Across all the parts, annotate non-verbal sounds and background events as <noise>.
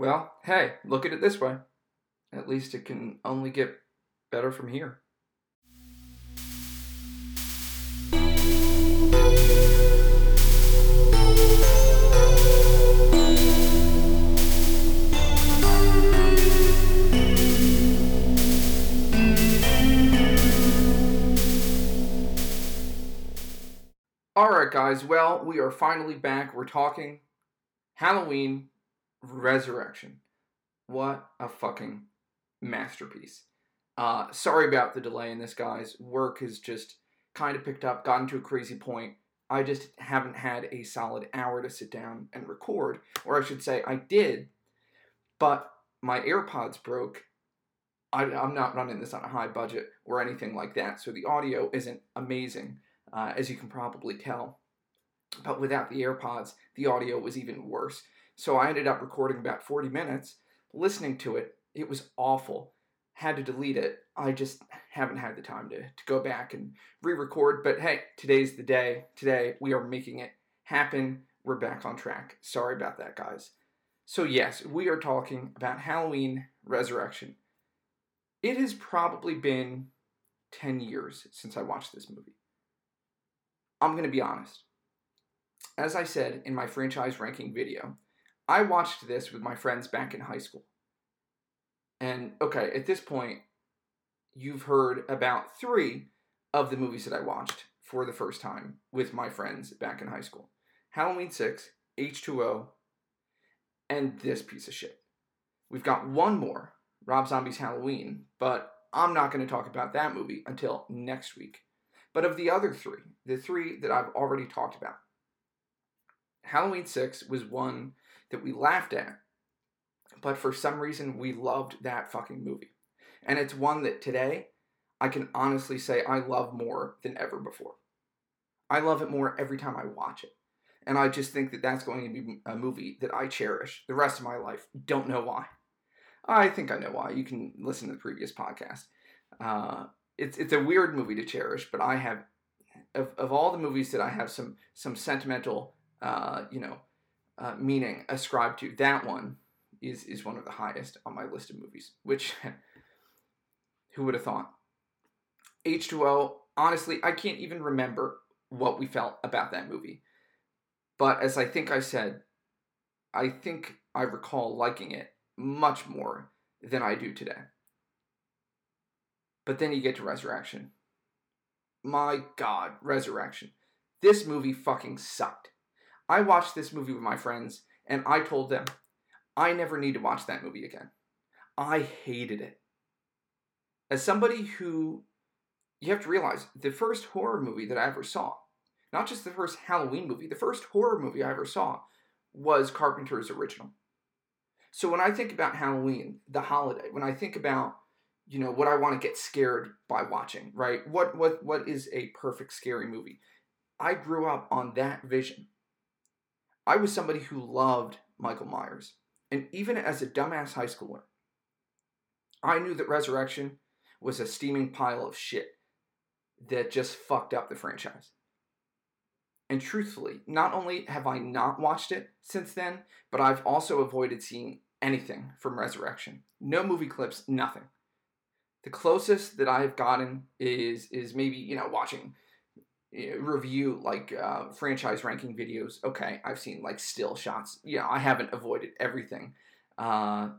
Well, hey, look at it this way. At least it can only get better from here. Alright, guys, well, we are finally back. We're talking Halloween Resurrection. What a fucking masterpiece. Uh, sorry about the delay in this, guys. Work has just kind of picked up, gotten to a crazy point. I just haven't had a solid hour to sit down and record. Or I should say, I did, but my AirPods broke. I, am not running this on a high budget or anything like that, so the audio isn't amazing uh, as you can probably tell. But without the AirPods, the audio was even worse. So I ended up recording about 40 minutes, listening to it. It was awful. Had to delete it. I just haven't had the time to, to go back and re record. But hey, today's the day. Today we are making it happen. We're back on track. Sorry about that, guys. So, yes, we are talking about Halloween Resurrection. It has probably been 10 years since I watched this movie. I'm going to be honest. As I said in my franchise ranking video, I watched this with my friends back in high school. And okay, at this point, you've heard about three of the movies that I watched for the first time with my friends back in high school Halloween 6, H2O, and this piece of shit. We've got one more, Rob Zombie's Halloween, but I'm not going to talk about that movie until next week. But of the other three, the three that I've already talked about, Halloween 6 was one that we laughed at, but for some reason we loved that fucking movie. And it's one that today I can honestly say I love more than ever before. I love it more every time I watch it. And I just think that that's going to be a movie that I cherish the rest of my life. Don't know why. I think I know why. You can listen to the previous podcast. Uh, it's it's a weird movie to cherish, but I have of, of all the movies that I have some some sentimental uh, you know uh, meaning ascribed to. That one is is one of the highest on my list of movies. Which <laughs> who would have thought? H two O. Honestly, I can't even remember what we felt about that movie. But as I think I said, I think I recall liking it much more than I do today. But then you get to Resurrection. My God, Resurrection. This movie fucking sucked. I watched this movie with my friends, and I told them, I never need to watch that movie again. I hated it. As somebody who, you have to realize, the first horror movie that I ever saw, not just the first Halloween movie, the first horror movie I ever saw was Carpenter's original. So when I think about Halloween, the holiday, when I think about you know what I want to get scared by watching, right? What what what is a perfect scary movie? I grew up on that vision. I was somebody who loved Michael Myers. And even as a dumbass high schooler, I knew that Resurrection was a steaming pile of shit that just fucked up the franchise. And truthfully, not only have I not watched it since then, but I've also avoided seeing anything from Resurrection. No movie clips, nothing the closest that I've gotten is is maybe you know watching review like uh, franchise ranking videos. Okay, I've seen like still shots. Yeah, I haven't avoided everything. Uh,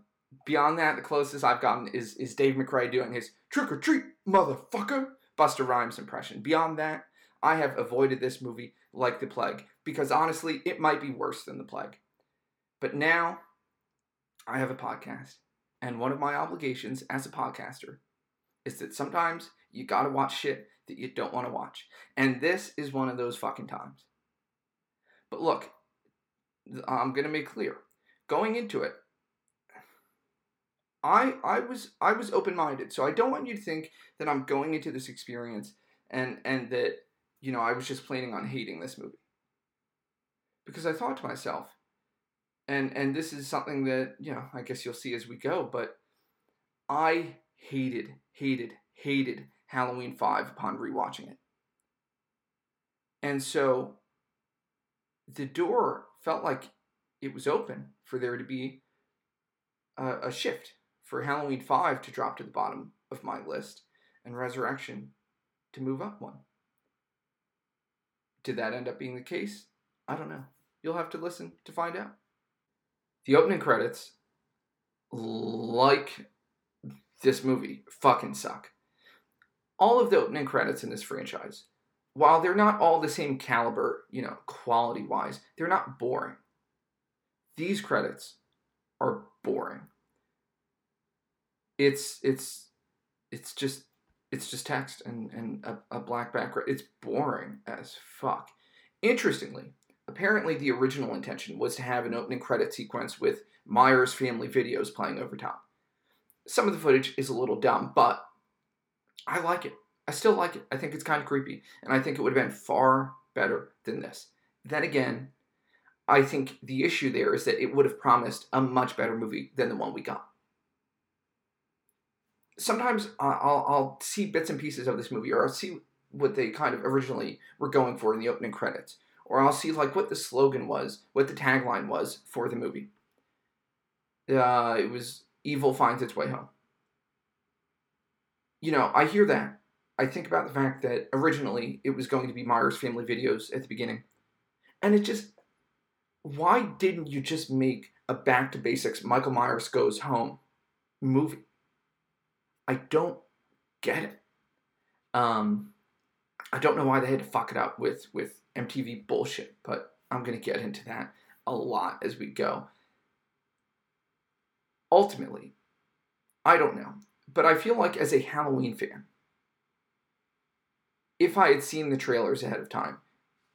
beyond that, the closest I've gotten is is Dave McRae doing his trick or treat, motherfucker, Busta Rhymes impression. Beyond that, I have avoided this movie like the plague because honestly, it might be worse than the plague. But now, I have a podcast, and one of my obligations as a podcaster is that sometimes you gotta watch shit that you don't want to watch. And this is one of those fucking times. But look, I'm gonna make clear. Going into it, I I was I was open minded, so I don't want you to think that I'm going into this experience and and that you know I was just planning on hating this movie. Because I thought to myself, and and this is something that you know I guess you'll see as we go, but I hated hated, hated Halloween 5 upon rewatching it. And so the door felt like it was open for there to be a, a shift for Halloween 5 to drop to the bottom of my list and Resurrection to move up one. Did that end up being the case? I don't know. You'll have to listen to find out. The opening credits, like this movie, fucking suck. All of the opening credits in this franchise, while they're not all the same caliber, you know, quality wise, they're not boring. These credits are boring. It's it's it's just it's just text and, and a, a black background. It's boring as fuck. Interestingly, apparently the original intention was to have an opening credit sequence with Myers family videos playing over top. Some of the footage is a little dumb, but I like it. I still like it. I think it's kind of creepy, and I think it would have been far better than this. Then again, I think the issue there is that it would have promised a much better movie than the one we got sometimes I'll, I'll see bits and pieces of this movie, or I'll see what they kind of originally were going for in the opening credits, or I'll see like what the slogan was, what the tagline was for the movie. Uh, it was "Evil finds its way home." You know, I hear that. I think about the fact that originally it was going to be Myers Family Videos at the beginning, and it just why didn't you just make a back to basics Michael Myers goes home movie? I don't get it. Um, I don't know why they had to fuck it up with with MTV bullshit, but I'm gonna get into that a lot as we go. Ultimately, I don't know, but I feel like as a Halloween fan, if I had seen the trailers ahead of time,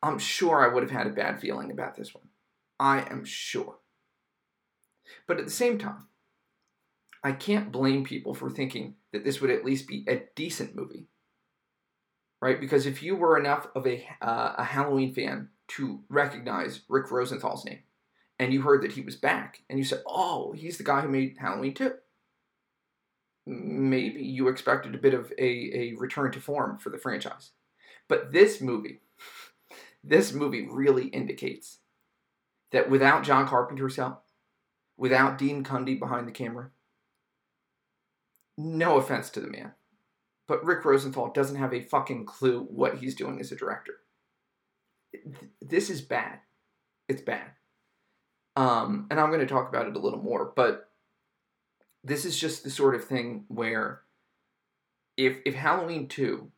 I'm sure I would have had a bad feeling about this one. I am sure. But at the same time, I can't blame people for thinking that this would at least be a decent movie. Right? Because if you were enough of a, uh, a Halloween fan to recognize Rick Rosenthal's name, and you heard that he was back, and you said, oh, he's the guy who made Halloween 2. Maybe you expected a bit of a, a return to form for the franchise. But this movie, <laughs> this movie really indicates that without John Carpenter's help, without Dean Cundey behind the camera, no offense to the man, but Rick Rosenthal doesn't have a fucking clue what he's doing as a director. This is bad. It's bad. Um, and I'm going to talk about it a little more, but this is just the sort of thing where if if Halloween 2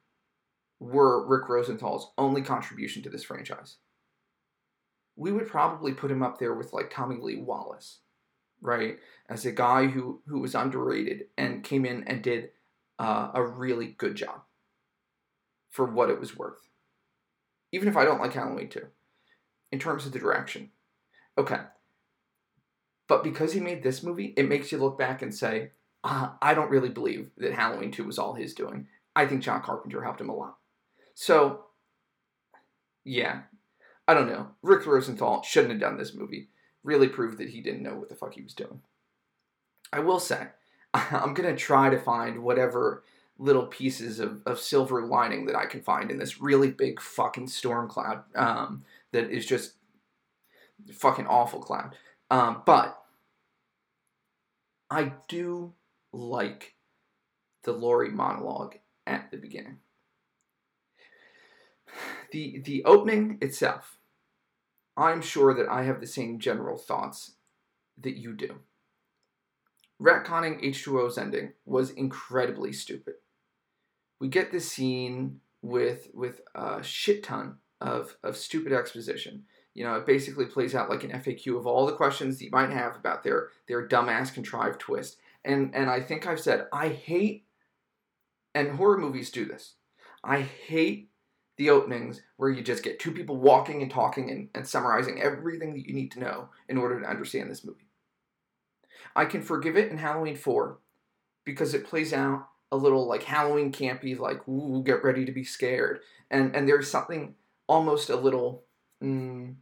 were Rick Rosenthal's only contribution to this franchise, we would probably put him up there with like Tommy Lee Wallace right? As a guy who who was underrated and came in and did uh, a really good job for what it was worth. Even if I don't like Halloween 2, in terms of the direction. Okay. But because he made this movie, it makes you look back and say, uh, I don't really believe that Halloween 2 was all his doing. I think John Carpenter helped him a lot. So, yeah, I don't know. Rick Rosenthal shouldn't have done this movie really proved that he didn't know what the fuck he was doing. I will say, <laughs> I'm going to try to find whatever little pieces of, of silver lining that I can find in this really big fucking storm cloud um, that is just fucking awful cloud. Um, but I do like the Laurie monologue at the beginning. The the opening itself I'm sure that I have the same general thoughts that you do. Retconning H2O's ending was incredibly stupid. We get this scene with with a shit ton of, of stupid exposition. You know, it basically plays out like an FAQ of all the questions that you might have about their their dumbass contrived twist. And and I think I've said I hate and horror movies do this. I hate the openings where you just get two people walking and talking and, and summarizing everything that you need to know in order to understand this movie. I can forgive it in Halloween 4 because it plays out a little like Halloween campy, like, ooh, get ready to be scared. And, and there's something almost a little mm,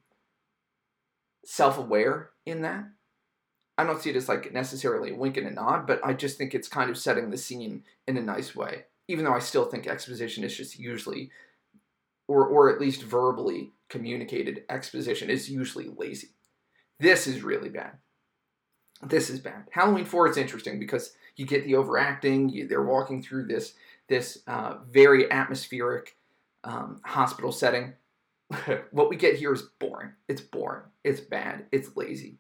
self aware in that. I don't see it as like necessarily a wink and a nod, but I just think it's kind of setting the scene in a nice way. Even though I still think exposition is just usually or or at least verbally communicated exposition is usually lazy. This is really bad. This is bad. Halloween four is interesting because you get the overacting. You, they're walking through this this uh, very atmospheric um, hospital setting. <laughs> what we get here is boring. It's boring. It's bad. It's lazy.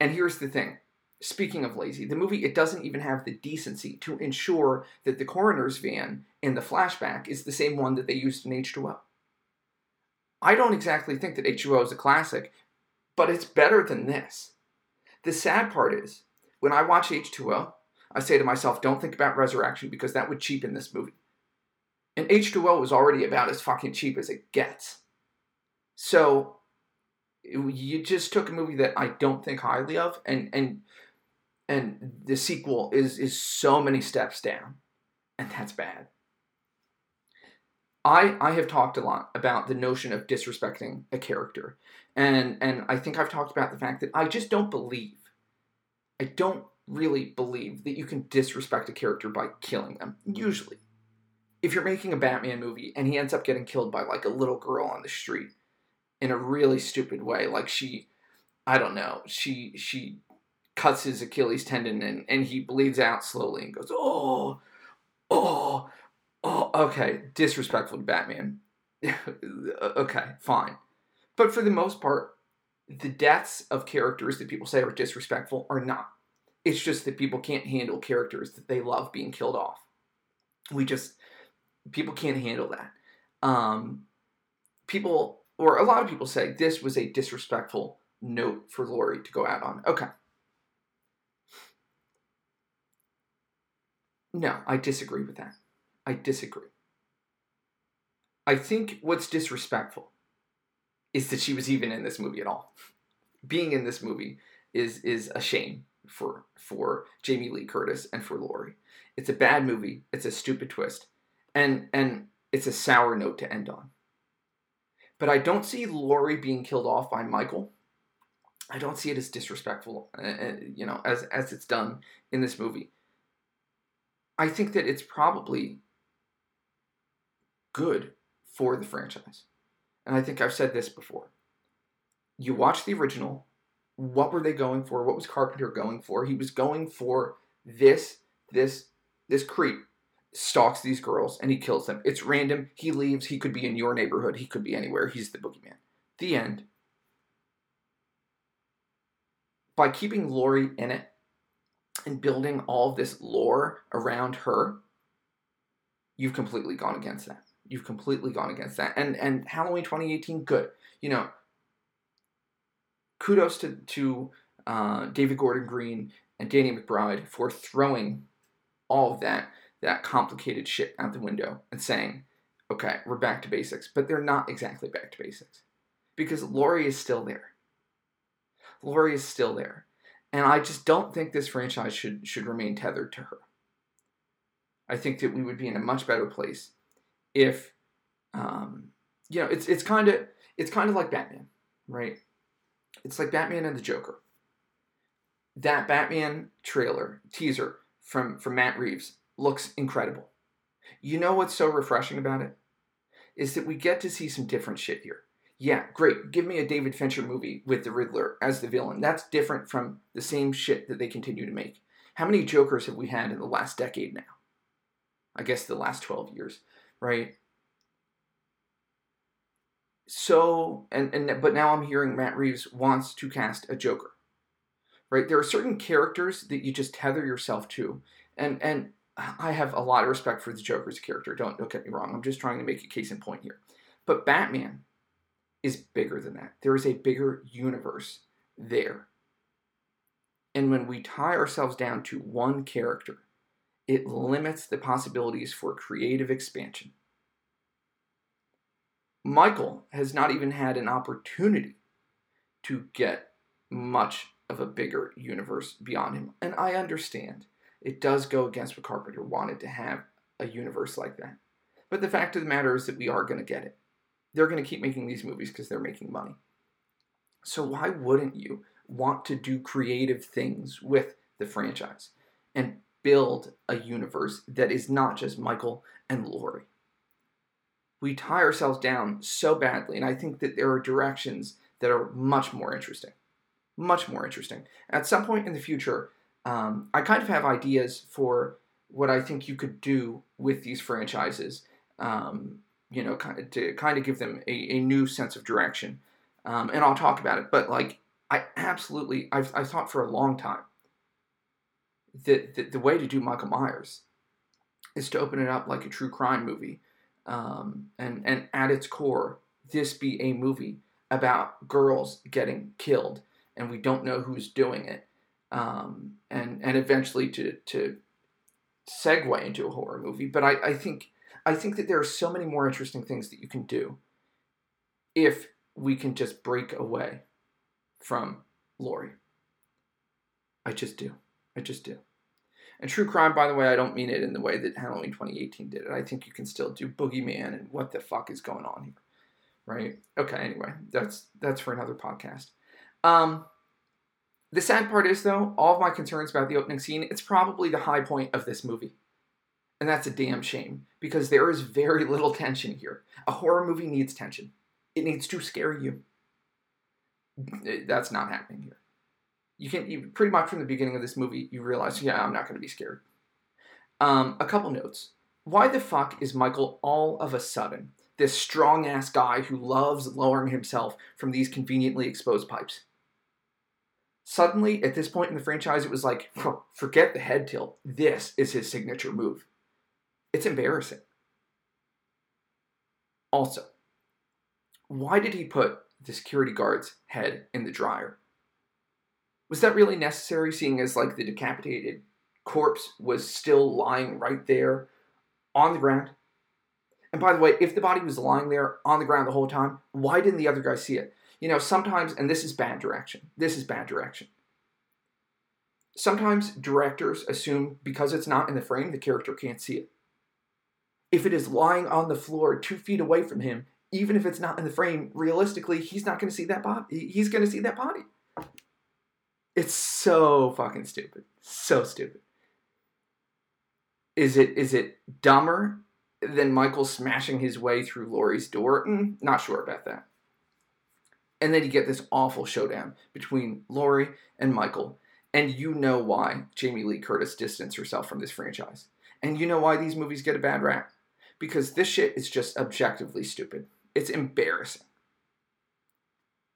And here's the thing. Speaking of lazy, the movie it doesn't even have the decency to ensure that the coroner's van in the flashback is the same one that they used in H2O. I don't exactly think that H2O is a classic, but it's better than this. The sad part is, when I watch H2O, I say to myself, don't think about resurrection because that would cheapen this movie. And H2O was already about as fucking cheap as it gets. So you just took a movie that I don't think highly of and and and the sequel is is so many steps down and that's bad. I I have talked a lot about the notion of disrespecting a character. And and I think I've talked about the fact that I just don't believe I don't really believe that you can disrespect a character by killing them. Usually. If you're making a Batman movie and he ends up getting killed by like a little girl on the street in a really stupid way, like she I don't know, she she cuts his Achilles tendon and, and he bleeds out slowly and goes, Oh, oh, oh, okay, disrespectful to Batman. <laughs> okay, fine. But for the most part, the deaths of characters that people say are disrespectful are not. It's just that people can't handle characters that they love being killed off. We just, people can't handle that. Um, people, or a lot of people say this was a disrespectful note for Laurie to go out on. Okay. No, I disagree with that. I disagree. I think what's disrespectful is that she was even in this movie at all. Being in this movie is is a shame for for Jamie Lee Curtis and for Laurie. It's a bad movie. It's a stupid twist, and and it's a sour note to end on. But I don't see Laurie being killed off by Michael. I don't see it as disrespectful, uh, uh you know, as as it's done in this movie. I think that it's probably good for the franchise. And I think I've said this before. You watch the original, what were they going for? What was Carpenter going for? He was going for this, this, this creep stalks these girls and he kills them. It's random. He leaves. He could be in your neighborhood. He could be anywhere. He's the boogeyman. The end. By keeping Laurie in it, and building all this lore around her, you've completely gone against that. You've completely gone against that. And and Halloween 2018, good. You know, kudos to to uh, David Gordon Green and Danny McBride for throwing all of that that complicated shit out the window and saying, okay, we're back to basics. But they're not exactly back to basics because Laurie is still there. Laurie is still there. And I just don't think this franchise should should remain tethered to her. I think that we would be in a much better place if, um, you know, it's it's kind of it's kind of like Batman, right? It's like Batman and the Joker. That Batman trailer teaser from from Matt Reeves looks incredible. You know what's so refreshing about it? Is that we get to see some different shit here yeah, great. Give me a David Fincher movie with the Riddler as the villain. That's different from the same shit that they continue to make. How many Jokers have we had in the last decade now? I guess the last 12 years, right? So, and, and but now I'm hearing Matt Reeves wants to cast a Joker. Right? There are certain characters that you just tether yourself to. And and I have a lot of respect for the Joker's character. Don't don't get me wrong. I'm just trying to make a case in point here. But Batman, is bigger than that. There is a bigger universe there. And when we tie ourselves down to one character, it limits the possibilities for creative expansion. Michael has not even had an opportunity to get much of a bigger universe beyond him. And I understand it does go against what Carpenter wanted to have a universe like that. But the fact of the matter is that we are going to get it they're going to keep making these movies because they're making money. So why wouldn't you want to do creative things with the franchise and build a universe that is not just Michael and Laurie? We tie ourselves down so badly, and I think that there are directions that are much more interesting. much more interesting. At some point in the future, um, I kind of have ideas for what I think you could do with these franchises. Um, you know, kind of to kind of give them a, a new sense of direction. Um, and I'll talk about it. But like, I absolutely, I've, I've thought for a long time that the, the way to do Michael Myers is to open it up like a true crime movie, um, and and at its core, this be a movie about girls getting killed, and we don't know who's doing it, um, and and eventually to to segue into a horror movie. But I, I think I think that there are so many more interesting things that you can do if we can just break away from Laurie. I just do. I just do. And true crime, by the way, I don't mean it in the way that Halloween 2018 did it. I think you can still do Boogeyman and what the fuck is going on here, right? Okay, anyway, that's that's for another podcast. Um, the sad part is though, all of my concerns about the opening scene, it's probably the high point of this movie. And that's a damn shame because there is very little tension here. A horror movie needs tension. It needs to scare you. That's not happening here you can you, pretty much from the beginning of this movie you realize yeah i'm not going to be scared um, a couple notes why the fuck is michael all of a sudden this strong ass guy who loves lowering himself from these conveniently exposed pipes suddenly at this point in the franchise it was like forget the head tilt this is his signature move it's embarrassing also why did he put the security guard's head in the dryer was that really necessary, seeing as like the decapitated corpse was still lying right there on the ground? And by the way, if the body was lying there on the ground the whole time, why didn't the other guy see it? You know, sometimes, and this is bad direction. This is bad direction. Sometimes directors assume because it's not in the frame, the character can't see it. If it is lying on the floor two feet away from him, even if it's not in the frame, realistically, he's not going to see that body. He's going to see that body. It's so fucking stupid. So stupid. Is it is it dumber than Michael smashing his way through Laurie's door? Mm, not sure about that. And then you get this awful showdown between Laurie and Michael. And you know why Jamie Lee Curtis distanced herself from this franchise. And you know why these movies get a bad rap. Because this shit is just objectively stupid. It's embarrassing.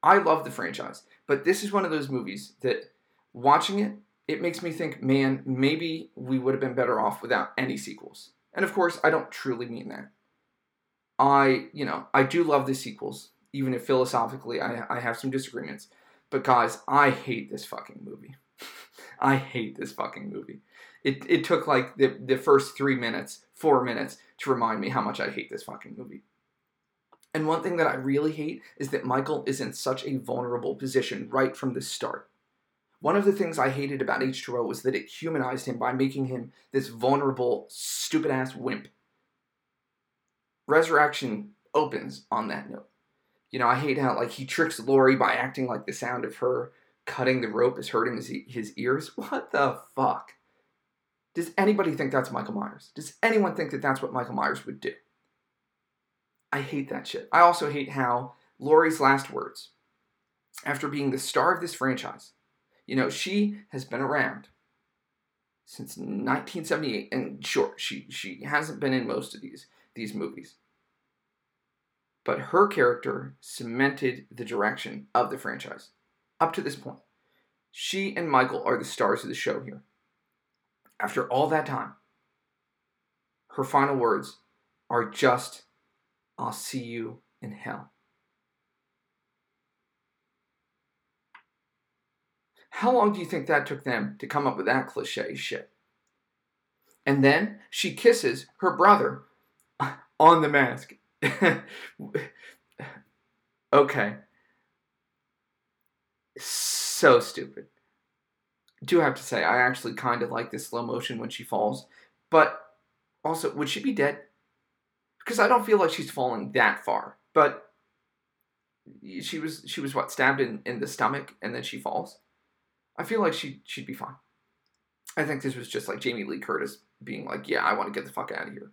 I love the franchise, but this is one of those movies that watching it, it makes me think, man, maybe we would have been better off without any sequels. And of course, I don't truly mean that. I, you know, I do love the sequels, even if philosophically I, I have some disagreements. But guys, I hate this fucking movie. <laughs> I hate this fucking movie. It, it took like the, the first three minutes, four minutes to remind me how much I hate this fucking movie. And one thing that I really hate is that Michael is in such a vulnerable position right from the start. One of the things I hated about H2O was that it humanized him by making him this vulnerable, stupid ass wimp. Resurrection opens on that note. You know, I hate how like he tricks Laurie by acting like the sound of her cutting the rope is hurting his, his ears. <laughs> What the fuck? Does anybody think that's Michael Myers? Does anyone think that that's what Michael Myers would do? I hate that shit. I also hate how Laurie's last words, after being the star of this franchise, you know, she has been around since 1978, and sure, she she hasn't been in most of these these movies, but her character cemented the direction of the franchise up to this point. She and Michael are the stars of the show here. After all that time, her final words are just I'll see you in hell. How long do you think that took them to come up with that cliche shit? And then she kisses her brother <laughs> on the mask. <laughs> okay. So stupid. Do have to say, I actually kind of like this slow motion when she falls. But also, would she be dead? because I don't feel like she's falling that far. But she was she was what stabbed in, in the stomach and then she falls. I feel like she she'd be fine. I think this was just like Jamie Lee Curtis being like, "Yeah, I want to get the fuck out of here."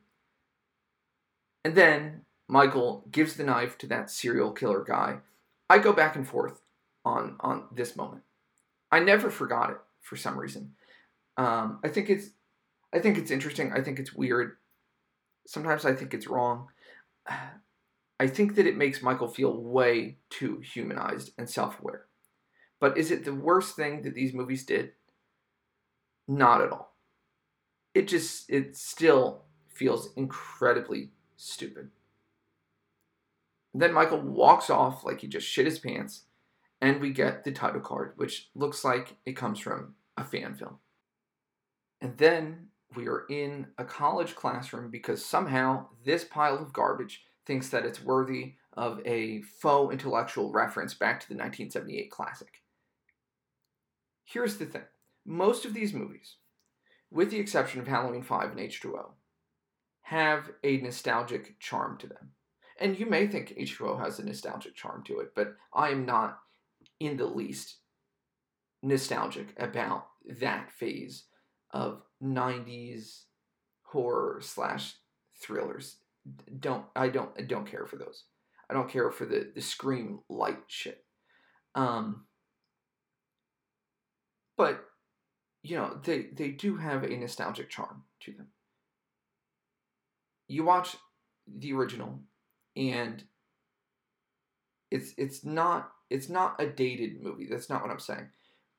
And then Michael gives the knife to that serial killer guy. I go back and forth on on this moment I never forgot it for some reason. Um, I think it's I think it's interesting. I think it's weird. Sometimes I think it's wrong. <sighs> I think that it makes Michael feel way too humanized and self-aware. But is it the worst thing that these movies did? Not at all. It just it still feels incredibly stupid. Then Michael walks off like he just shit his pants, and we get the title card, which looks like it comes from a fan film. And then we are in a college classroom because somehow this pile of garbage thinks that it's worthy of a faux intellectual reference back to the 1978 classic. Here's the thing most of these movies, with the exception of Halloween 5 and H2O, have a nostalgic charm to them. And you may think H2O has a nostalgic charm to it, but I am not in the least nostalgic about that phase of 90s horror slash thrillers. Don't I don't I don't care for those. I don't care for the the scream light shit. Um but you know, they they do have a nostalgic charm to them. You watch the original and it's it's not it's not a dated movie. That's not what I'm saying.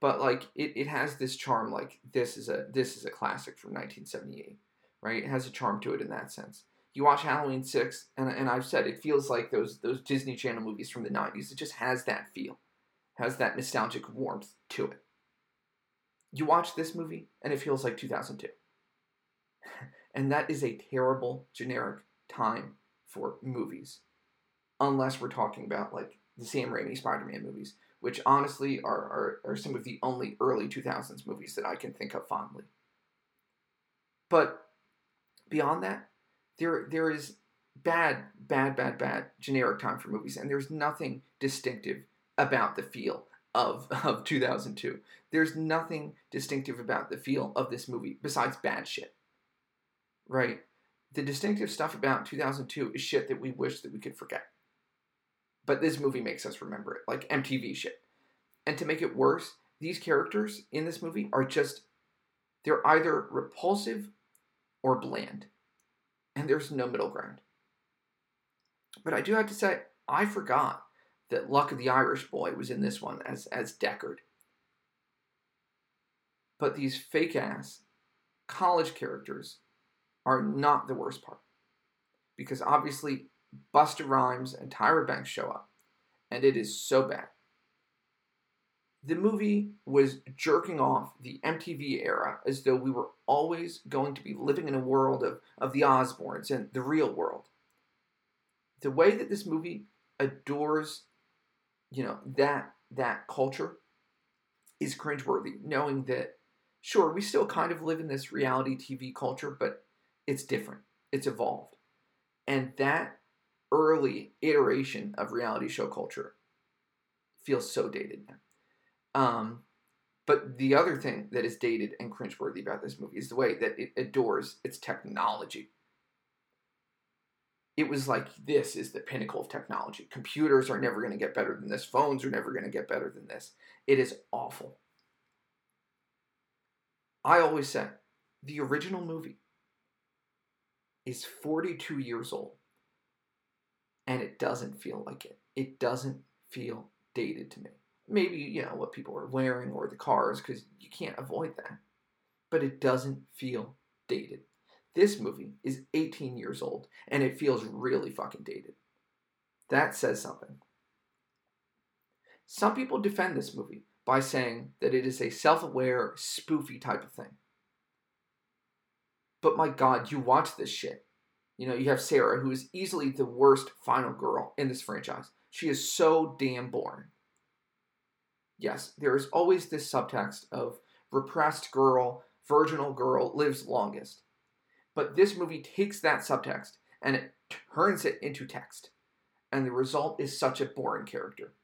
But like it, it has this charm like this is a this is a classic from 1978, right? It has a charm to it in that sense. You watch Halloween 6 and and I've said it feels like those those Disney Channel movies from the 90s. It just has that feel. Has that nostalgic warmth to it. You watch this movie and it feels like 2002. <laughs> and that is a terrible generic time for movies. Unless we're talking about like the Sam Raimi Spider-Man movies, which honestly are, are, are some of the only early 2000s movies that I can think of fondly. But beyond that, there there is bad, bad, bad, bad generic time for movies, and there's nothing distinctive about the feel of, <laughs> of 2002. There's nothing distinctive about the feel of this movie besides bad shit. Right? The distinctive stuff about 2002 is shit that we wish that we could forget. But this movie makes us remember it, like MTV shit. And to make it worse, these characters in this movie are just, they're either repulsive or bland. And there's no middle ground. But I do have to say, I forgot that Luck of the Irish Boy was in this one as, as Deckard. But these fake ass college characters are not the worst part. Because obviously Busta Rhymes and Tyra Banks show up, and it is so bad. The movie was jerking off the MTV era as though we were always going to be living in a world of, of the Osbournes and the real world. The way that this movie adores, you know, that that culture is cringeworthy, knowing that sure, we still kind of live in this reality TV culture, but it's different. It's evolved. And that early iteration of reality show culture feels so dated now. Um, but the other thing that is dated and cringeworthy about this movie is the way that it adores its technology. It was like this is the pinnacle of technology. Computers are never going to get better than this. Phones are never going to get better than this. It is awful. I always say the original movie is 42 years old and it doesn't feel like it. It doesn't feel dated to me. Maybe, you know, what people are wearing or the cars, because you can't avoid that. But it doesn't feel dated. This movie is 18 years old, and it feels really fucking dated. That says something. Some people defend this movie by saying that it is a self aware, spoofy type of thing. But my god, you watch this shit you know, you have Sarah, who is easily the worst final girl in this franchise. She is so damn boring. Yes, there is always this subtext of repressed girl, virginal girl lives longest. But this movie takes that subtext and it turns it into text. And the result is such a boring character.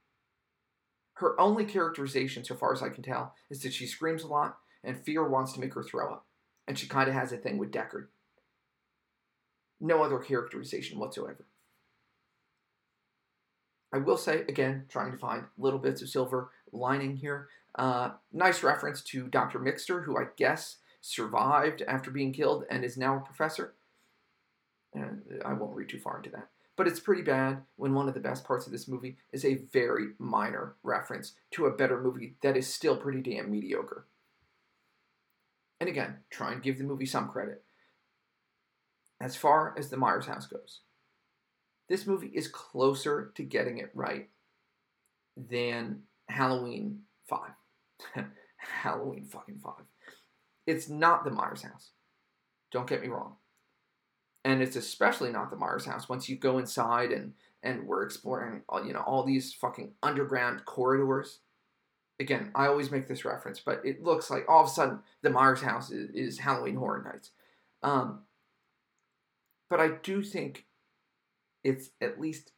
Her only characterization, so far as I can tell, is that she screams a lot and fear wants to make her throw up. And she kind of has a thing with Deckard. No other characterization whatsoever. I will say, again, trying to find little bits of silver lining here. Uh, nice reference to Dr. Mixter, who I guess survived after being killed and is now a professor. And I won't read too far into that. But it's pretty bad when one of the best parts of this movie is a very minor reference to a better movie that is still pretty damn mediocre. And again, try and give the movie some credit. As far as the Myers house goes, this movie is closer to getting it right than Halloween 5. <laughs> Halloween fucking 5. It's not the Myers house. Don't get me wrong. And it's especially not the Myers house once you go inside and and we're exploring all, you know all these fucking underground corridors. Again, I always make this reference, but it looks like all of a sudden the Myers house is, is Halloween Horror Nights. Um, but I do think it's at least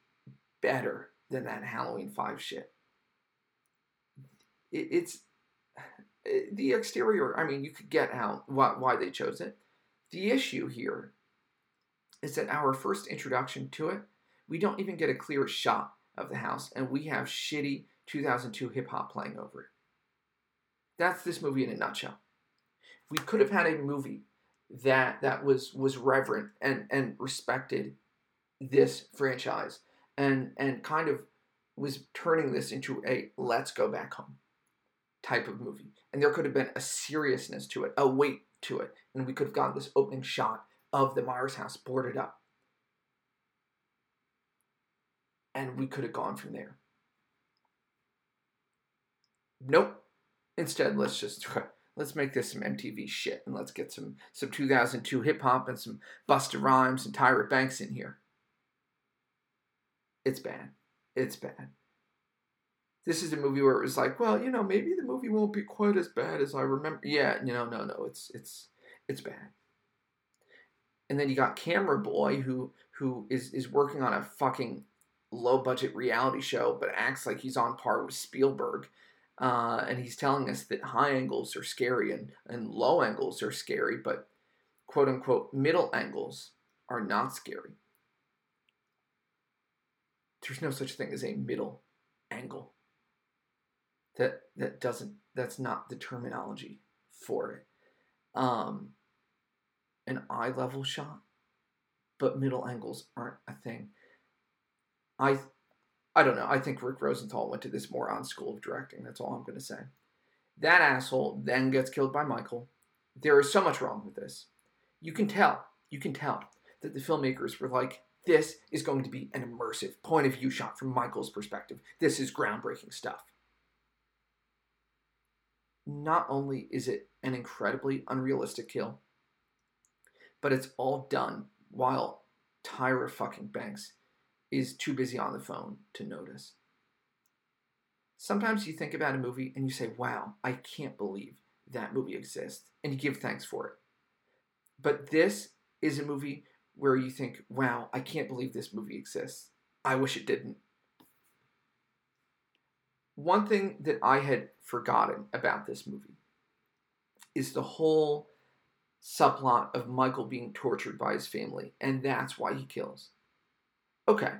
better than that Halloween 5 shit. It, it's the exterior, I mean, you could get how why, why they chose it. The issue here is that our first introduction to it, we don't even get a clear shot of the house, and we have shitty 2002 hip hop playing over it. That's this movie in a nutshell. We could have had a movie that that was was reverent and and respected this franchise and and kind of was turning this into a let's go back home type of movie. And there could have been a seriousness to it, a weight to it, and we could have gotten this opening shot of the Myers house boarded up. And we could have gone from there. Nope. Instead, let's just <laughs> let's make this some MTV shit and let's get some some 2002 hip hop and some Busta Rhymes and Tyra Banks in here. It's bad. It's bad. This is a movie where it was like, well, you know, maybe the movie won't be quite as bad as I remember. Yeah, you know, no, no, it's it's it's bad. And then you got Camera Boy, who who is is working on a fucking low budget reality show, but acts like he's on par with Spielberg. Uh, and he's telling us that high angles are scary and, and low angles are scary, but quote unquote middle angles are not scary there's no such thing as a middle angle. That that doesn't that's not the terminology for it. Um, an eye level shot, but middle angles aren't a thing. I I don't know. I think Rick Rosenthal went to this moron school of directing. That's all I'm going to say. That asshole then gets killed by Michael. There is so much wrong with this. You can tell. You can tell that the filmmakers were like, this is going to be an immersive point of view shot from Michael's perspective. This is groundbreaking stuff. Not only is it an incredibly unrealistic kill, but it's all done while Tyra fucking Banks is too busy on the phone to notice. Sometimes you think about a movie and you say, wow, I can't believe that movie exists, and you give thanks for it. But this is a movie where you think, wow, I can't believe this movie exists. I wish it didn't. One thing that I had forgotten about this movie is the whole subplot of Michael being tortured by his family, and that's why he kills. Okay,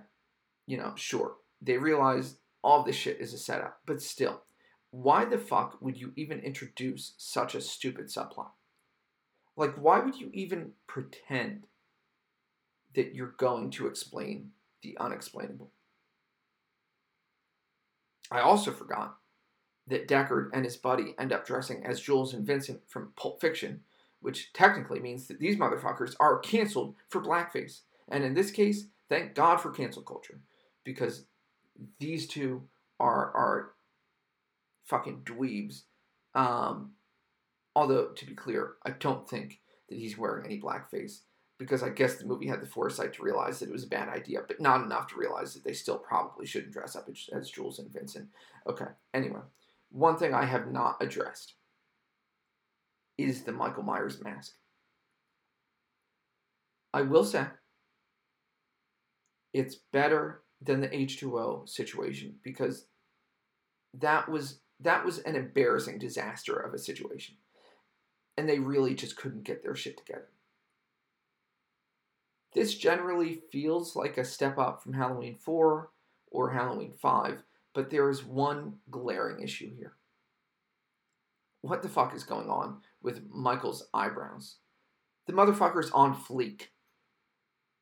you know, sure, they realize all this shit is a setup, but still, why the fuck would you even introduce such a stupid subplot? Like, why would you even pretend that you're going to explain the unexplainable. I also forgot that Deckard and his buddy end up dressing as Jules and Vincent from Pulp Fiction, which technically means that these motherfuckers are canceled for blackface. And in this case, thank God for cancel culture, because these two are are fucking dweebs. Um, although to be clear, I don't think that he's wearing any blackface because I guess the movie had the foresight to realize that it was a bad idea, but not enough to realize that they still probably shouldn't dress up as Jules and Vincent. Okay, anyway, one thing I have not addressed is the Michael Myers mask. I will say it's better than the H2O situation because that was that was an embarrassing disaster of a situation. And they really just couldn't get their shit together. This generally feels like a step up from Halloween 4 or Halloween 5, but there is one glaring issue here. what the fuck is going on with Michael's eyebrows? The motherfucker's on fleek.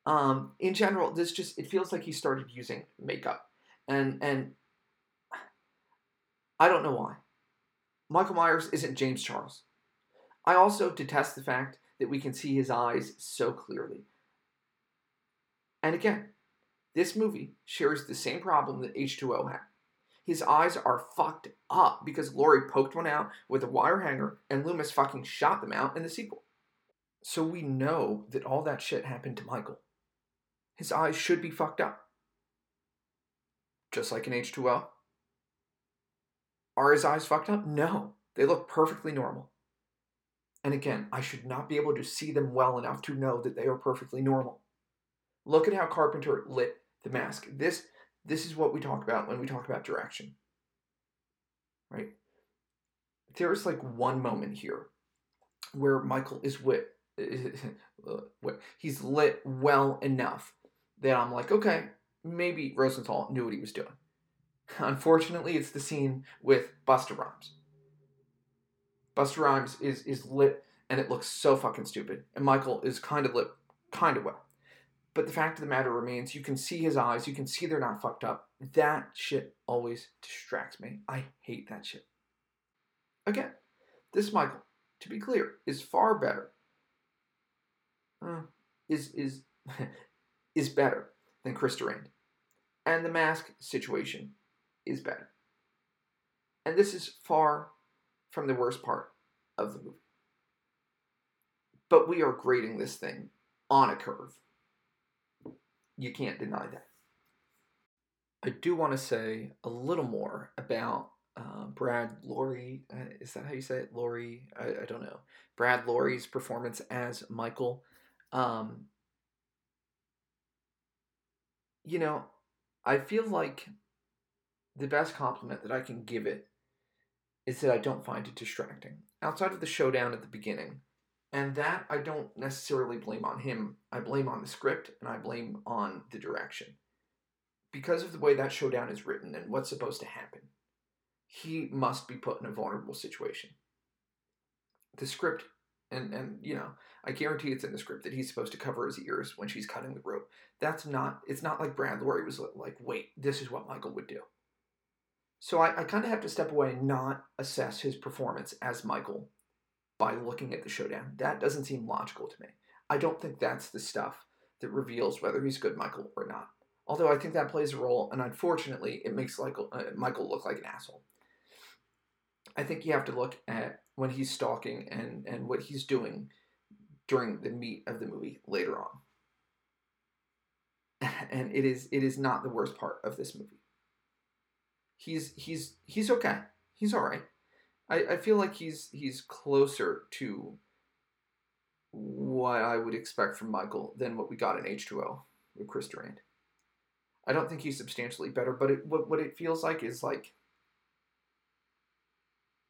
Um, in general, this just it feels like he started using makeup, and and I don't know why. Michael Myers isn't James Charles. I also detest the fact that we can see his eyes so clearly. And again, this movie shares the same problem that H2O had. His eyes are fucked up because Laurie poked one out with a wire hanger and Loomis fucking shot them out in the sequel. So we know that all that shit happened to Michael. His eyes should be fucked up. Just like in H2O. Are his eyes fucked up? No. They look perfectly normal. And again, I should not be able to see them well enough to know that they are perfectly normal. Look at how Carpenter lit the mask. This this is what we talk about when we talk about direction. Right? There is like one moment here where Michael is wit <laughs> he's lit well enough that I'm like, okay, maybe Rosenthal knew what he was doing. Unfortunately, it's the scene with Busta Rhymes. Busta Rhymes is is lit and it looks so fucking stupid. And Michael is kind of lit kind of well. But the fact of the matter remains, you can see his eyes, you can see they're not fucked up. That shit always distracts me. I hate that shit. Again, this Michael, to be clear, is far better. Uh, is is <laughs> is better than Chris Durand. And the mask situation is better. And this is far from the worst part of the movie. But we are grading this thing on a curve. You can't deny that. I do want to say a little more about uh, Brad Loree. Uh, is that how you say it? Loree? I, I don't know. Brad Loree's performance as Michael. Um, you know, I feel like the best compliment that I can give it is that I don't find it distracting. Outside of the showdown at the beginning, and that I don't necessarily blame on him. I blame on the script and I blame on the direction. Because of the way that showdown is written and what's supposed to happen, he must be put in a vulnerable situation. The script, and, and you know, I guarantee it's in the script that he's supposed to cover his ears when she's cutting the rope. That's not, it's not like Brad Loree was like, wait, this is what Michael would do. So I, I kind of have to step away and not assess his performance as Michael by looking at the showdown. That doesn't seem logical to me. I don't think that's the stuff that reveals whether he's good Michael or not. Although I think that plays a role, and unfortunately, it makes Michael, uh, Michael look like an asshole. I think you have to look at when he's stalking and, and what he's doing during the meat of the movie later on. <laughs> And it is it is not the worst part of this movie. He's he's he's okay. He's all right. I, I feel like he's he's closer to what I would expect from Michael than what we got in H2O with Chris Durand. I don't think he's substantially better, but it, what, what it feels like is like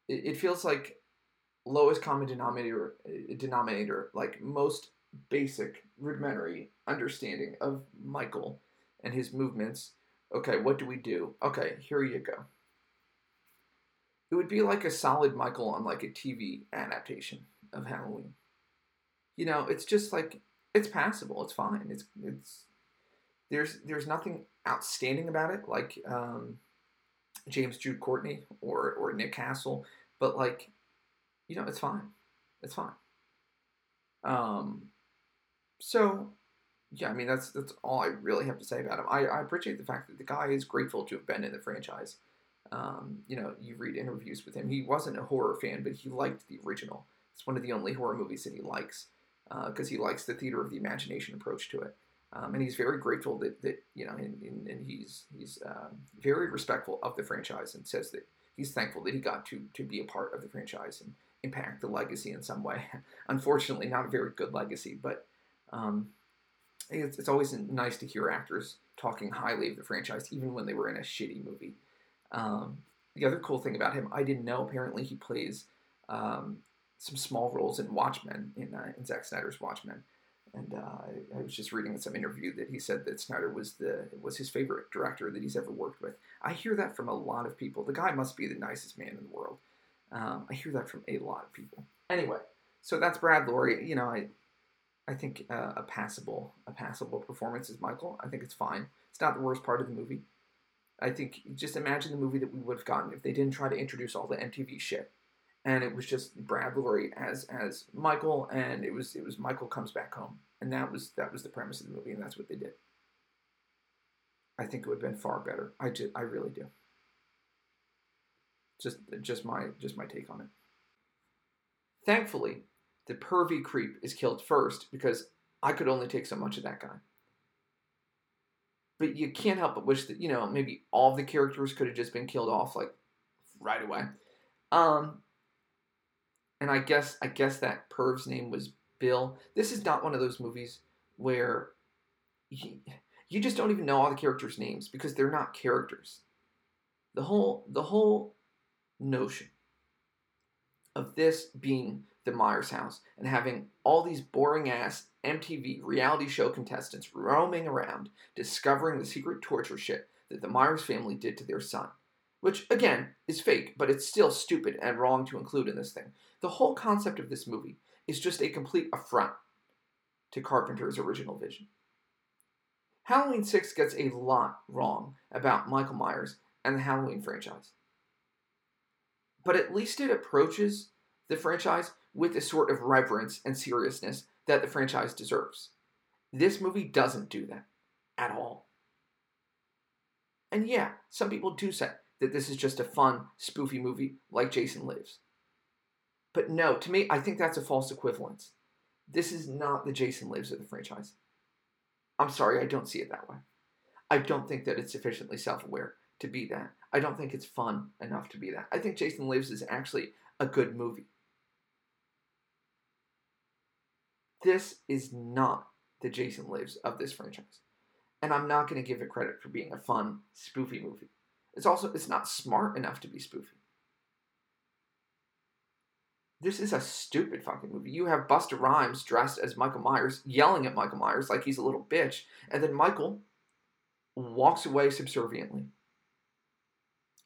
it, it feels like lowest common denominator denominator like most basic rudimentary understanding of Michael and his movements. Okay, what do we do? Okay, here you go it would be like a solid Michael on like a TV adaptation of Halloween. You know, it's just like it's passable. It's fine. It's it's there's there's nothing outstanding about it like um, James Jude Courtney or or Nick Castle, but like you know, it's fine. It's fine. Um, so yeah, I mean that's that's all I really have to say about him. I, I appreciate the fact that the guy is grateful to have been in the franchise. Um, you know, you read interviews with him. He wasn't a horror fan, but he liked the original. It's one of the only horror movies that he likes because uh, he likes the theater of the imagination approach to it. Um, and he's very grateful that, that you know, and, and, and he's he's um, very respectful of the franchise and says that he's thankful that he got to to be a part of the franchise and impact the legacy in some way. <laughs> Unfortunately, not a very good legacy, but um, it's, it's always nice to hear actors talking highly of the franchise, even when they were in a shitty movie. Um, the other cool thing about him, I didn't know. Apparently, he plays um, some small roles in Watchmen in, uh, in Zack Snyder's Watchmen. And uh, I, was just reading in some interview that he said that Snyder was the was his favorite director that he's ever worked with. I hear that from a lot of people. The guy must be the nicest man in the world. Um, I hear that from a lot of people. Anyway, so that's Brad Loree. You know, I I think uh, a passable a passable performance is Michael. I think it's fine. It's not the worst part of the movie. I think just imagine the movie that we would have gotten if they didn't try to introduce all the MTV shit, and it was just Brad Loree as as Michael, and it was it was Michael comes back home, and that was that was the premise of the movie, and that's what they did. I think it would have been far better. I just I really do. Just just my just my take on it. Thankfully, the pervy creep is killed first because I could only take so much of that guy. But you can't help but wish that, you know, maybe all the characters could have just been killed off like right away. Um and I guess I guess that perv's name was Bill. This is not one of those movies where you, you just don't even know all the characters' names because they're not characters. The whole the whole notion of this being the Myers house and having all these boring ass MTV reality show contestants roaming around discovering the secret torture shit that the Myers family did to their son. Which, again, is fake, but it's still stupid and wrong to include in this thing. The whole concept of this movie is just a complete affront to Carpenter's original vision. Halloween 6 gets a lot wrong about Michael Myers and the Halloween franchise. But at least it approaches the franchise with the sort of reverence and seriousness that the franchise deserves. This movie doesn't do that at all. And yeah, some people do say that this is just a fun, spoofy movie like Jason Lives. But no, to me, I think that's a false equivalence. This is not the Jason Lives of the franchise. I'm sorry, I don't see it that way. I don't think that it's sufficiently self aware to be that. I don't think it's fun enough to be that. I think Jason Lives is actually a good movie. This is not the Jason Lives of this franchise. And I'm not going to give it credit for being a fun, spoofy movie. It's also it's not smart enough to be spoofy. This is a stupid fucking movie. You have Busta Rhymes dressed as Michael Myers, yelling at Michael Myers like he's a little bitch, and then Michael walks away subserviently.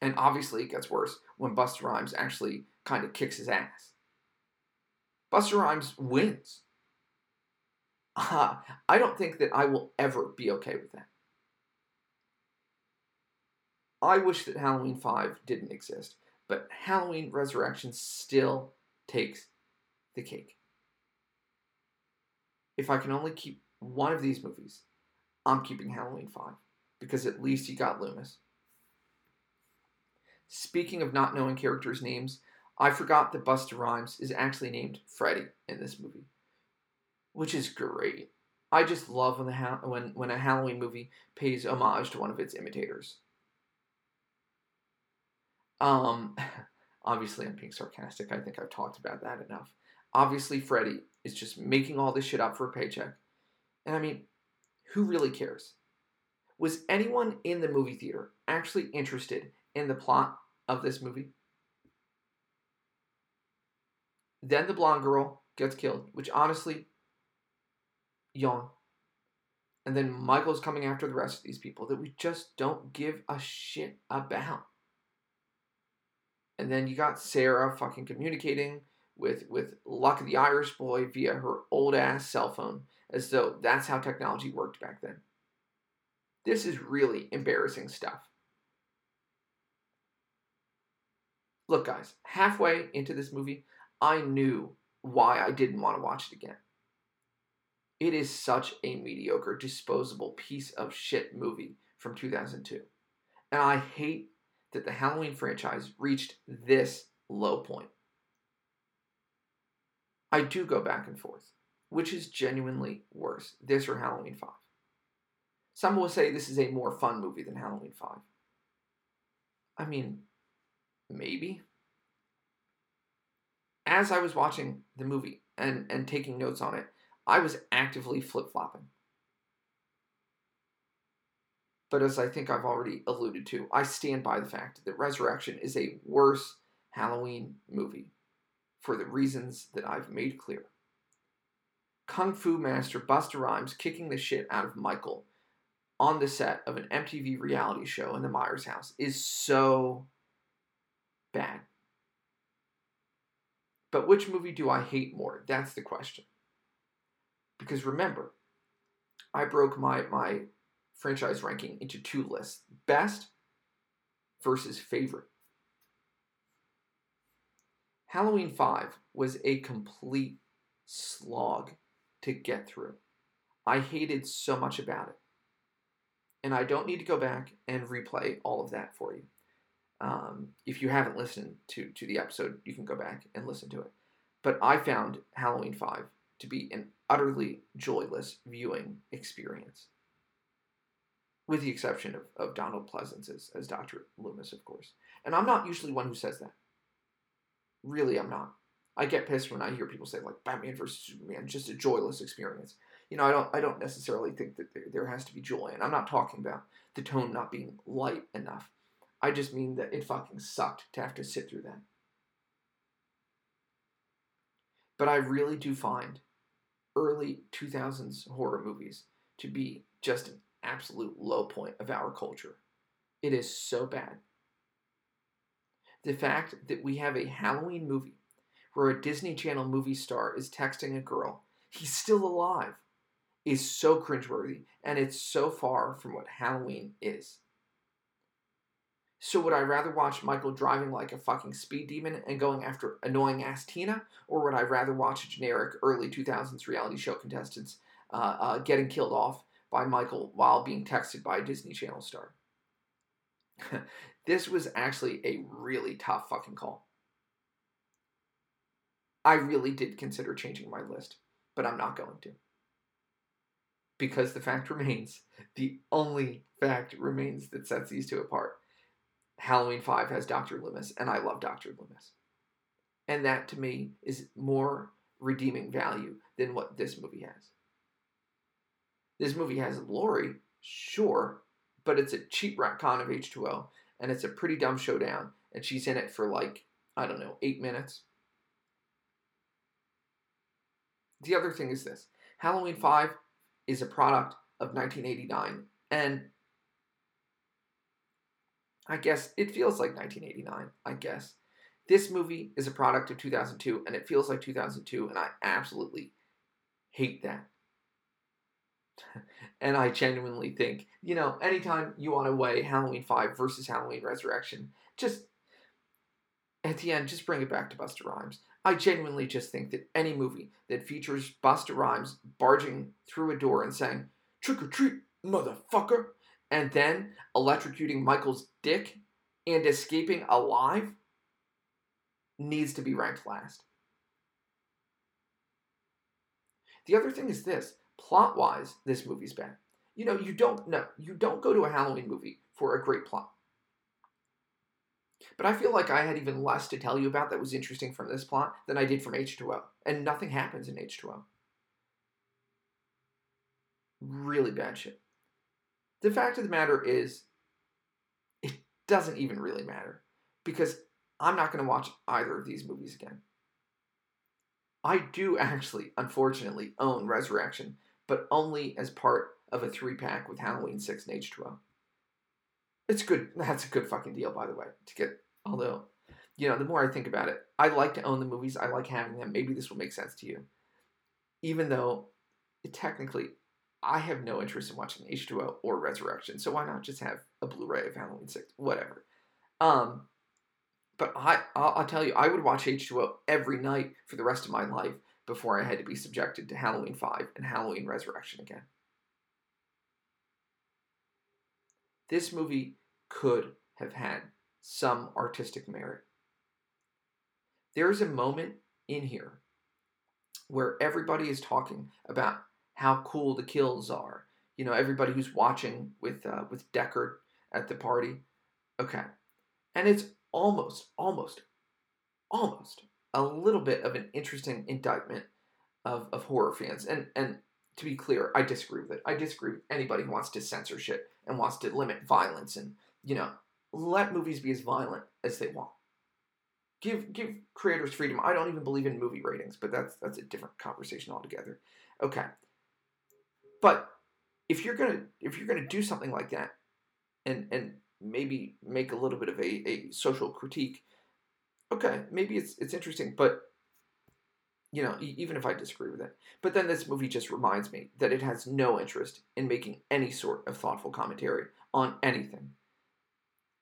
And obviously, it gets worse when Busta Rhymes actually kind of kicks his ass. Busta Rhymes wins. Uh, <laughs> I don't think that I will ever be okay with that. I wish that Halloween 5 didn't exist, but Halloween Resurrection still takes the cake. If I can only keep one of these movies, I'm keeping Halloween 5 because at least you got Loomis. Speaking of not knowing characters' names, I forgot that Busta Rhymes is actually named Freddy in this movie which is great. I just love when the ha- when when a Halloween movie pays homage to one of its imitators. Um, <laughs> obviously, I'm being sarcastic. I think I've talked about that enough. Obviously, Freddy is just making all this shit up for a paycheck, and I mean, who really cares? Was anyone in the movie theater actually interested in the plot of this movie? Then the blonde girl gets killed, which honestly yawn. And then Michael's coming after the rest of these people that we just don't give a shit about. And then you got Sarah fucking communicating with with Luck the Irish boy via her old ass cell phone, as though that's how technology worked back then. This is really embarrassing stuff. Look, guys, halfway into this movie, I knew why I didn't want to watch it again. It is such a mediocre, disposable piece of shit movie from 2002. And I hate that the Halloween franchise reached this low point. I do go back and forth. Which is genuinely worse, this or Halloween 5? Some will say this is a more fun movie than Halloween 5. I mean, maybe. As I was watching the movie and, and taking notes on it, I was actively flip flopping. But as I think I've already alluded to, I stand by the fact that Resurrection is a worse Halloween movie for the reasons that I've made clear. Kung Fu master Busta Rhymes kicking the shit out of Michael on the set of an MTV reality show in the Myers house is so bad. But which movie do I hate more? That's the question. Because remember, I broke my my franchise ranking into two lists: best versus favorite. Halloween 5 was a complete slog to get through. I hated so much about it. And I don't need to go back and replay all of that for you. Um, if you haven't listened to, to the episode, you can go back and listen to it. But I found Halloween 5 to be an utterly joyless viewing experience. With the exception of, of Donald Pleasence as, as Dr. Loomis, of course. And I'm not usually one who says that. Really, I'm not. I get pissed when I hear people say like Batman versus Superman, just a joyless experience. You know, I don't I don't necessarily think that there, there has to be joy, and I'm not talking about the tone not being light enough. I just mean that it fucking sucked to have to sit through that. But I really do find early 2000s horror movies to be just an absolute low point of our culture. It is so bad the fact that we have a Halloween movie where a Disney Channel movie star is texting a girl, he's still alive, is so cringeworthy, and it's so far from what Halloween is. So would I rather watch Michael driving like a fucking speed demon and going after annoying ass Tina, or would I rather watch a generic early 2000s reality show contestants uh, uh, getting killed off by Michael while being texted by a Disney Channel star? <laughs> this was actually a really tough fucking call. I really did consider changing my list, but I'm not going to. Because the fact <laughs> remains, the only fact remains that sets these two apart. Halloween 5 has Dr. Loomis, and I love Dr. Loomis. And that to me is more redeeming value than what this movie has. This movie has Laurie, sure, but it's a cheap retcon of H2O, and it's a pretty dumb showdown, and she's in it for like, I don't know, eight minutes. The other thing is this Halloween 5 is a product of 1989, and I guess it feels like 1989, I guess. This movie is a product of 2002, and it feels like 2002, and I absolutely hate that. <laughs> and I genuinely think, you know, anytime you want to weigh Halloween 5 versus Halloween Resurrection, just at the end, just bring it back to Busta Rhymes. I genuinely just think that any movie that features Busta Rhymes barging through a door and saying, trick or treat, motherfucker, and then electrocuting Michael's dick and escaping alive needs to be ranked last. The other thing is this plot wise, this movie's bad. You know, you don't no, you don't go to a Halloween movie for a great plot. But I feel like I had even less to tell you about that was interesting from this plot than I did from H2O. And nothing happens in H2O. Really bad shit. The fact of the matter is, it doesn't even really matter because I'm not going to watch either of these movies again. I do actually, unfortunately, own Resurrection, but only as part of a three pack with Halloween 6 and H2O. It's good. That's a good fucking deal, by the way, to get. Although, you know, the more I think about it, I like to own the movies. I like having them. Maybe this will make sense to you. Even though, it, technically, I have no interest in watching H2O or Resurrection, so why not just have a Blu-ray of Halloween 6? Whatever. Um, but I, I'll, I'll tell you, I would watch H2O every night for the rest of my life before I had to be subjected to Halloween 5 and Halloween Resurrection again. This movie could have had some artistic merit. There's a moment in here where everybody is talking about how cool the kills are. You know, everybody who's watching with uh, with Deckard at the party. Okay, and it's almost, almost, almost a little bit of an interesting indictment of, of horror fans. And and to be clear, I disagree with it. I disagree with anybody who wants to censor shit and wants to limit violence and you know let movies be as violent as they want. Give give creators freedom. I don't even believe in movie ratings, but that's that's a different conversation altogether. Okay. But if you're gonna if you're gonna do something like that and and maybe make a little bit of a, a social critique, okay, maybe it's it's interesting, but You know, even if I disagree with it. But then this movie just reminds me that it has no interest in making any sort of thoughtful commentary on anything.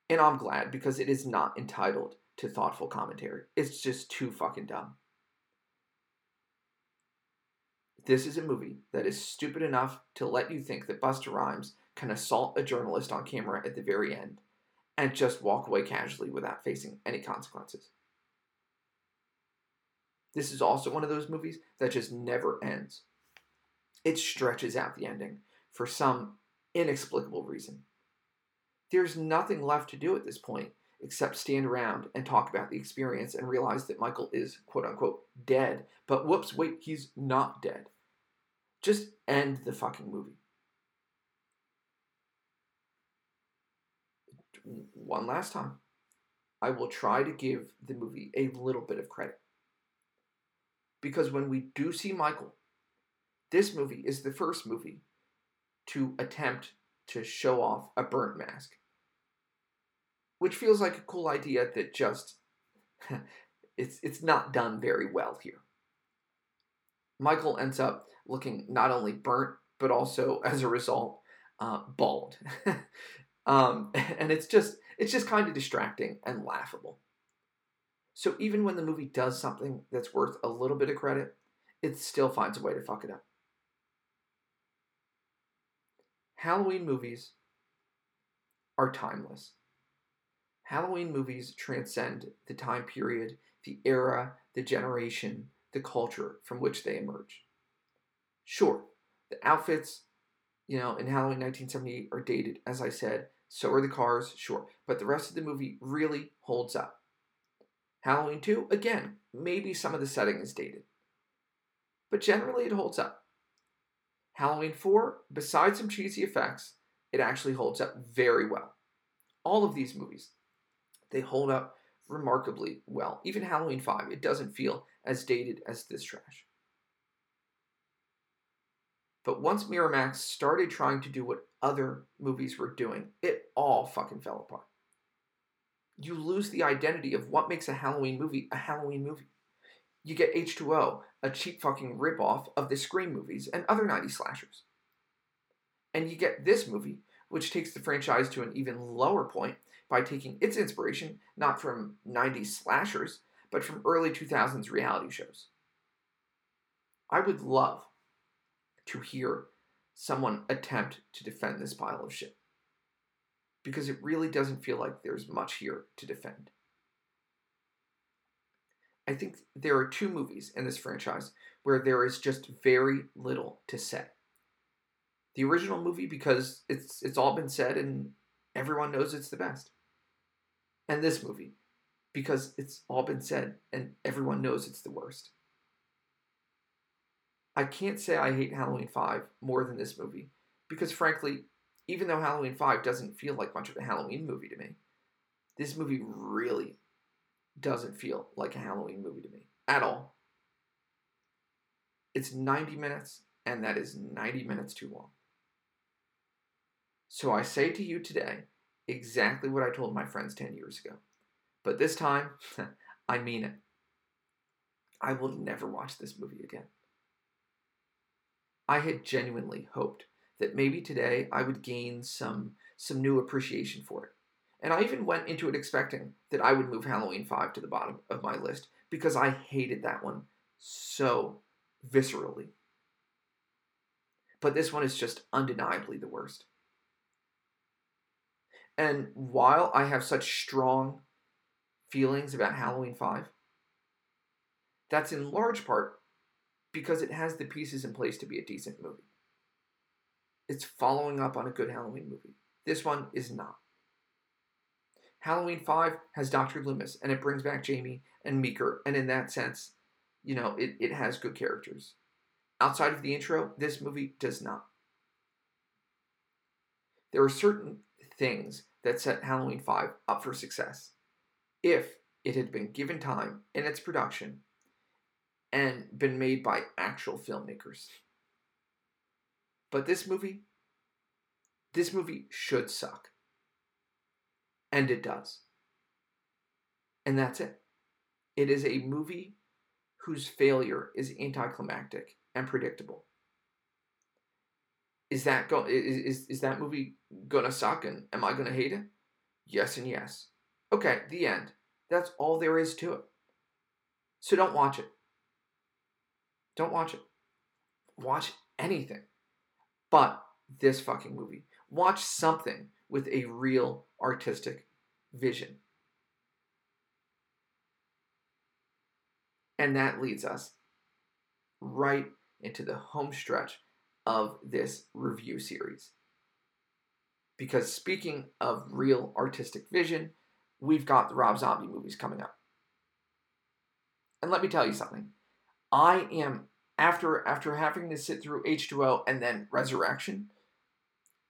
And I'm glad because it is not entitled to thoughtful commentary. It's just too fucking dumb. This is a movie that is stupid enough to let you think that Busta Rhymes can assault a journalist on camera at the very end and just walk away casually without facing any consequences. This is also one of those movies that just never ends. It stretches out the ending for some inexplicable reason. There's nothing left to do at this point except stand around and talk about the experience and realize that Michael is quote unquote dead. But whoops, wait, he's not dead. Just end the fucking movie. One last time, I will try to give the movie a little bit of credit. Because when we do see Michael, this movie is the first movie to attempt to show off a burnt mask which feels like a cool idea that just <laughs> it's it's not done very well here. Michael ends up looking not only burnt but also <laughs> as a result uh, bald, <laughs> um, <laughs> and it's just it's just kind of distracting and laughable. So even when the movie does something that's worth a little bit of credit, it still finds a way to fuck it up. Halloween movies are timeless. Halloween movies transcend the time period, the era, the generation, the culture from which they emerge. Sure, the outfits, you know, in Halloween 1978 are dated, as I said, so are the cars, sure, but the rest of the movie really holds up. Halloween 2, again, maybe some of the setting is dated, but generally it holds up. Halloween 4, besides some cheesy effects, it actually holds up very well. All of these movies, they hold up remarkably well. Even Halloween 5, it doesn't feel as dated as this trash. But once Miramax started trying to do what other movies were doing, it all fucking fell apart. You lose the identity of what makes a Halloween movie a Halloween movie. You get H2O, a cheap fucking ripoff of the Scream movies and other 90s slashers. And you get this movie, which takes the franchise to an even lower point by taking its inspiration not from 90s slashers, but from early 2000s reality shows. I would love to hear someone attempt to defend this pile of shit. Because it really doesn't feel like there's much here to defend. I think there are two movies in this franchise where there is just very little to say. The original movie because it's it's all been said and everyone knows it's the best and this movie because it's all been said and everyone knows it's the worst. I can't say I hate Halloween 5 more than this movie because, frankly, even though Halloween 5 doesn't feel like much of a Halloween movie to me, this movie really doesn't feel like a Halloween movie to me at all. It's 90 minutes, and that is 90 minutes too long. So I say to you today exactly what I told my friends 10 years ago. But this time, <laughs> I mean it. I will never watch this movie again. I had genuinely hoped that maybe today I would gain some some new appreciation for it. And I even went into it expecting that I would move Halloween 5 to the bottom of my list because I hated that one so viscerally. But this one is just undeniably the worst. And while I have such strong feelings about Halloween 5, that's in large part because it has the pieces in place to be a decent movie. It's following up on a good Halloween movie. This one is not. Halloween 5 has Dr. Loomis and it brings back Jamie and Meeker, and in that sense, you know, it, it has good characters. Outside of the intro, this movie does not. There are certain things that set Halloween 5 up for success if it had been given time in its production and been made by actual filmmakers. But this movie, this movie should suck. And it does. And that's it. It is a movie whose failure is anticlimactic and predictable. Is that go is, is, is that movie gonna suck and am I gonna hate it? Yes and yes. Okay, the end. That's all there is to it. So don't watch it. Don't watch it. Watch anything but this fucking movie. Watch something with a real artistic vision. And that leads us right into the home stretch of this review series. Because speaking of real artistic vision, we've got the Rob Zombie movies coming up. And let me tell you something. I am after after having to sit through H2O and then Resurrection,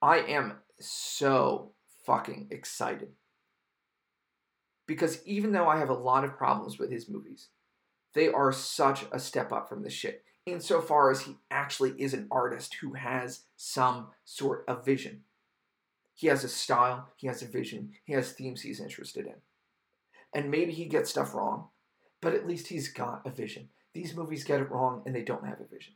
I am so fucking excited. Because even though I have a lot of problems with his movies, they are such a step up from the shit insofar as he actually is an artist who has some sort of vision. He has a style, he has a vision, he has themes he's interested in. And maybe he gets stuff wrong, but at least he's got a vision. These movies get it wrong and they don't have a vision.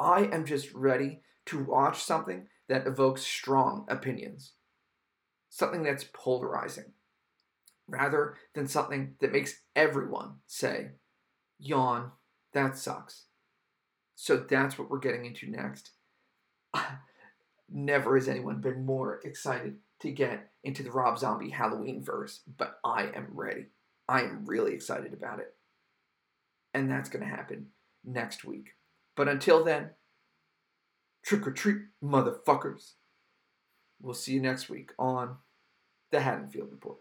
I am just ready to watch something that evokes strong opinions, something that's polarizing, rather than something that makes everyone say, yawn, that sucks. So that's what we're getting into next. <laughs> Never has anyone been more excited to get into the Rob Zombie Halloween verse, but I am ready. I am really excited about it. And that's going to happen next week. But until then, trick or treat, motherfuckers. We'll see you next week on the Haddonfield Report.